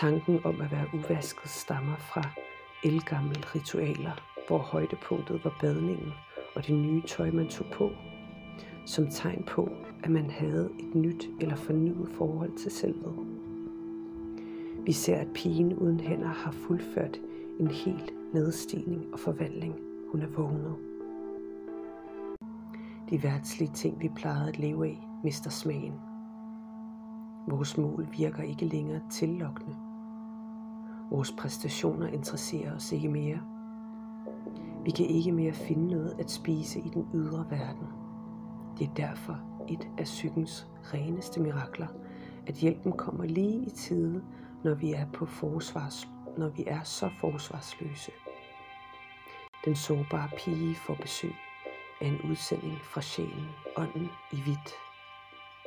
Tanken om at være uvasket stammer fra elgamle ritualer, hvor højdepunktet var badningen og det nye tøj, man tog på, som tegn på, at man havde et nyt eller fornyet forhold til selvet. Vi ser, at pigen uden hænder har fuldført en helt nedstigning og forvandling. Hun er vågnet. De værtslige ting, vi plejede at leve af, mister smagen. Vores mål virker ikke længere tillokkende. Vores præstationer interesserer os ikke mere. Vi kan ikke mere finde noget at spise i den ydre verden. Det er derfor et af psykens reneste mirakler, at hjælpen kommer lige i tide, når vi er på forsvars, når vi er så forsvarsløse. Den sårbare pige får besøg af en udsending fra sjælen, ånden i hvidt.